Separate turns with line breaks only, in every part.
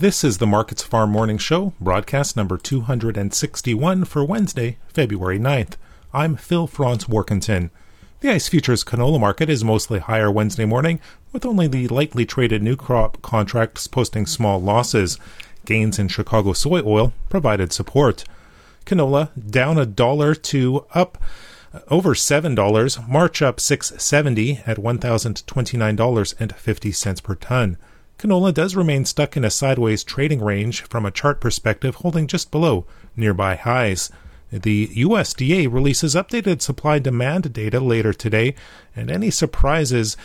This is the Markets Farm Morning Show, broadcast number 261 for Wednesday, February 9th. I'm Phil Franz Warkentin. The ICE futures canola market is mostly higher Wednesday morning, with only the lightly traded new crop contracts posting small losses. Gains in Chicago soy oil provided support. Canola down a dollar to up over $7, March up 670 at $1,029.50 per ton. Canola does remain stuck in a sideways trading range from a chart perspective, holding just below nearby highs. The USDA releases updated supply demand data later today, and any surprises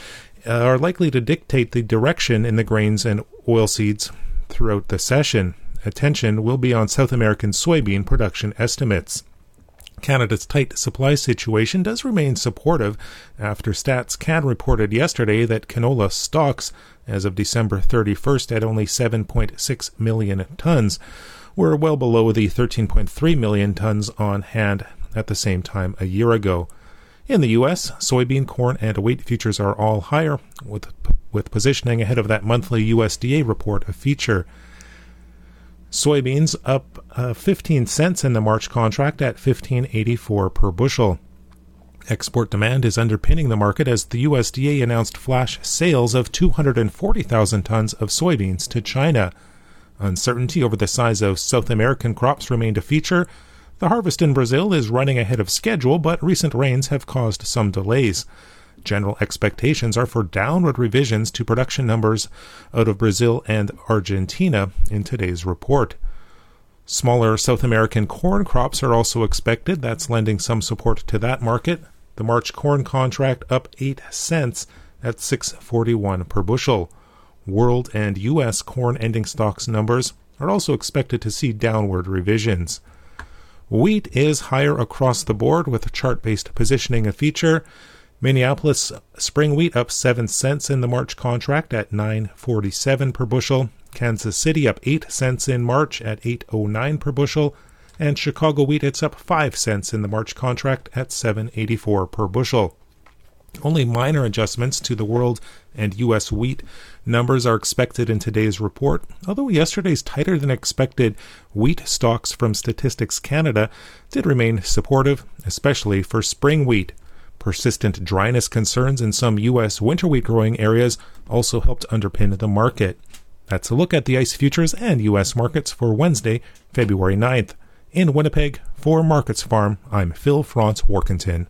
uh, are likely to dictate the direction in the grains and oilseeds throughout the session. Attention will be on South American soybean production estimates. Canada's tight supply situation does remain supportive after Stats Can reported yesterday that canola stocks as of December 31st at only 7.6 million tons were well below the 13.3 million tons on hand at the same time a year ago. In the US, soybean, corn, and wheat futures are all higher, with, with positioning ahead of that monthly USDA report a feature. Soybeans up uh, 15 cents in the March contract at 15.84 per bushel. Export demand is underpinning the market as the USDA announced flash sales of 240,000 tons of soybeans to China. Uncertainty over the size of South American crops remained a feature. The harvest in Brazil is running ahead of schedule, but recent rains have caused some delays. General expectations are for downward revisions to production numbers out of Brazil and Argentina in today's report. Smaller South American corn crops are also expected. That's lending some support to that market. The March corn contract up 8 cents at 641 per bushel. World and US corn ending stocks numbers are also expected to see downward revisions. Wheat is higher across the board with chart based positioning a feature. Minneapolis spring wheat up 7 cents in the March contract at 9.47 per bushel. Kansas City up 8 cents in March at 8.09 per bushel. And Chicago wheat it's up 5 cents in the March contract at 7.84 per bushel. Only minor adjustments to the world and U.S. wheat numbers are expected in today's report, although yesterday's tighter than expected wheat stocks from Statistics Canada did remain supportive, especially for spring wheat. Persistent dryness concerns in some U.S. winter wheat growing areas also helped underpin the market. That's a look at the ICE futures and U.S. markets for Wednesday, February 9th. In Winnipeg, for Markets Farm, I'm Phil Franz Warkentin.